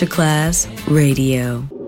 Masterclass Radio.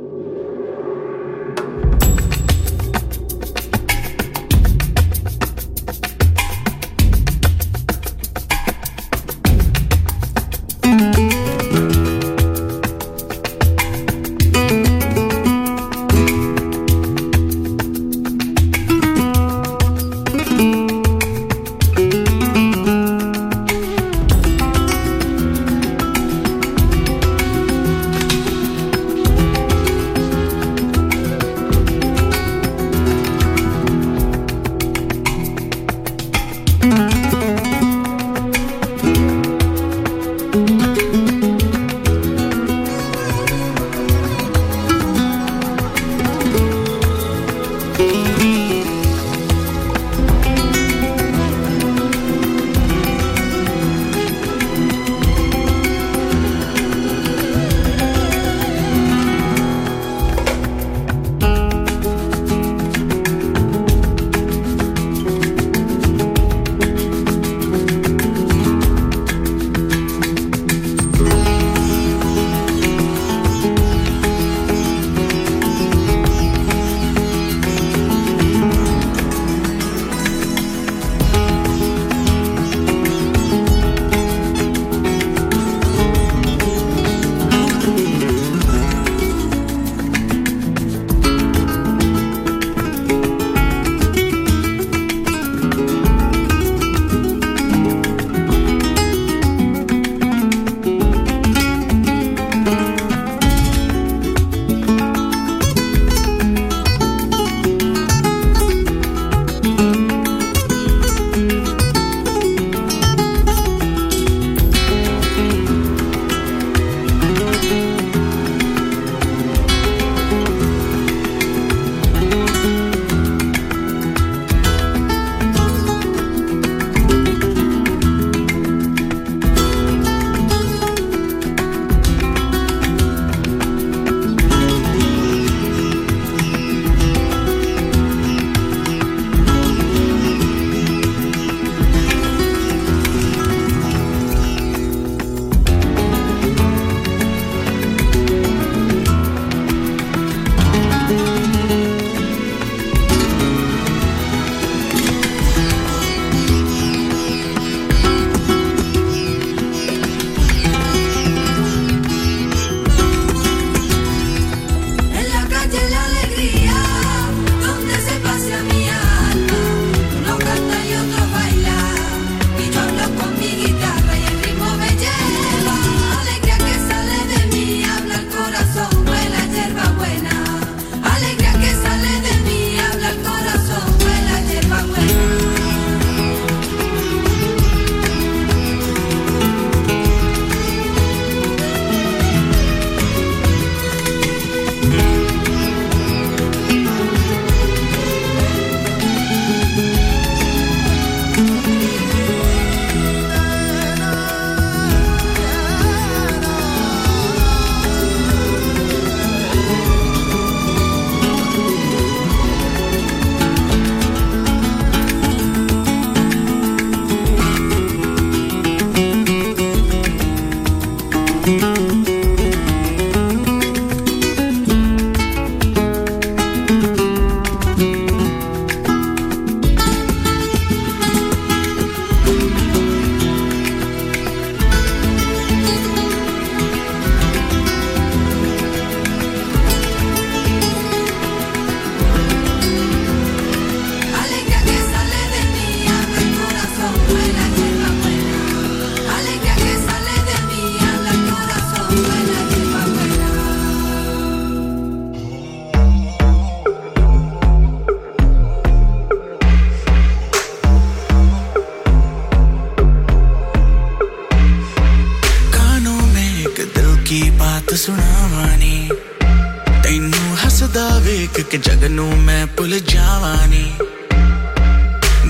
ਤੈਨੂੰ ਹੱਸਦਾ ਵੇਖ ਕੇ ਜਗ ਨੂੰ ਮੈਂ ਭੁੱਲ ਜਾਵਾਂ ਨੀ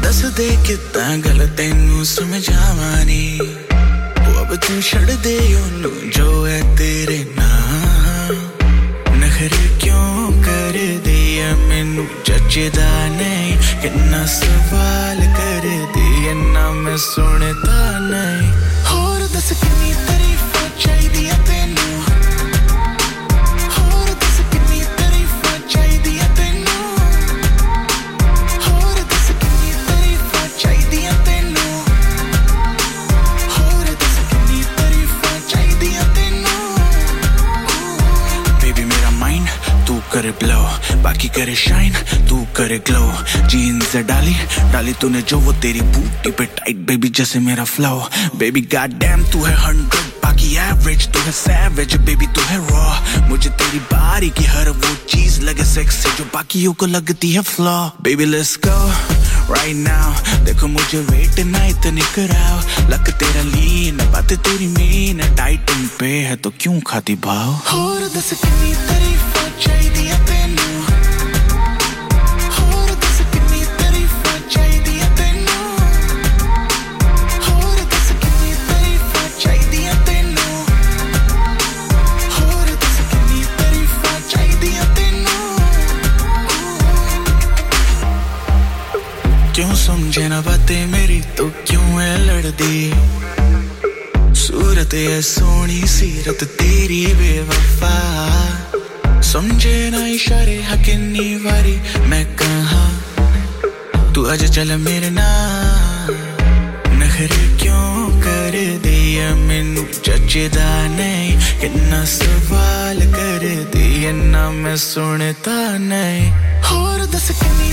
ਦੱਸ ਦੇ ਕਿਤਾ ਗਲ ਤੈਨੂੰ ਸਮਝਾਵਾਂ ਨੀ ਉਹ ਅਬ ਤੂੰ ਛੱਡ ਦੇ ਉਹਨੂੰ ਜੋ ਹੈ ਤੇਰੇ ਨਾਂ। ਨਖਰੇ ਕਿਉਂ ਕਰਦੀ ਐ ਮੈਨੂੰ ਜੱਜਦਾ ਨਹੀਂ। ਕਿੰਨਾ ਸਵਾਲ ਕਰਦੀ ਐ ਨਾ ਮੈਂ ਸੁਣਦਾ ਨਹੀਂ। बाकी करे शाइन तू करे ग्लो जीन्स डाली डाली तूने जो, वो तेरी बूटी पे टाइट बेबी जैसे मेरा फ्लो बेबी गॉड डैम तू है हंड्रेड बाकी एवरेज तो तू है सैवेज बेबी तू है रॉ मुझे तेरी बारी की हर वो चीज़ लगे सेक्स से जो बाकी को लगती है flaw baby let's go right now देखो मुझे वेट ना इतने कराओ. लक तेरा लीन बात तेरी मीन टाइट पे है तो क्यों खाती भाव? और दस कितनी तारीफ़ चाहिए समझे ना बातें मेरी तो क्यों है लड़दी? सूरत है सोनी सीरत तेरी बेवफा। समझे ना इशारे हकीनी वारी, मैं कहा? तू आज चल मेरे ना नखरे क्यों कर दिए मैनू? जचदा नहीं कितना सवाल कर दिए ना मैं सुनता नहीं। और दस किन्नी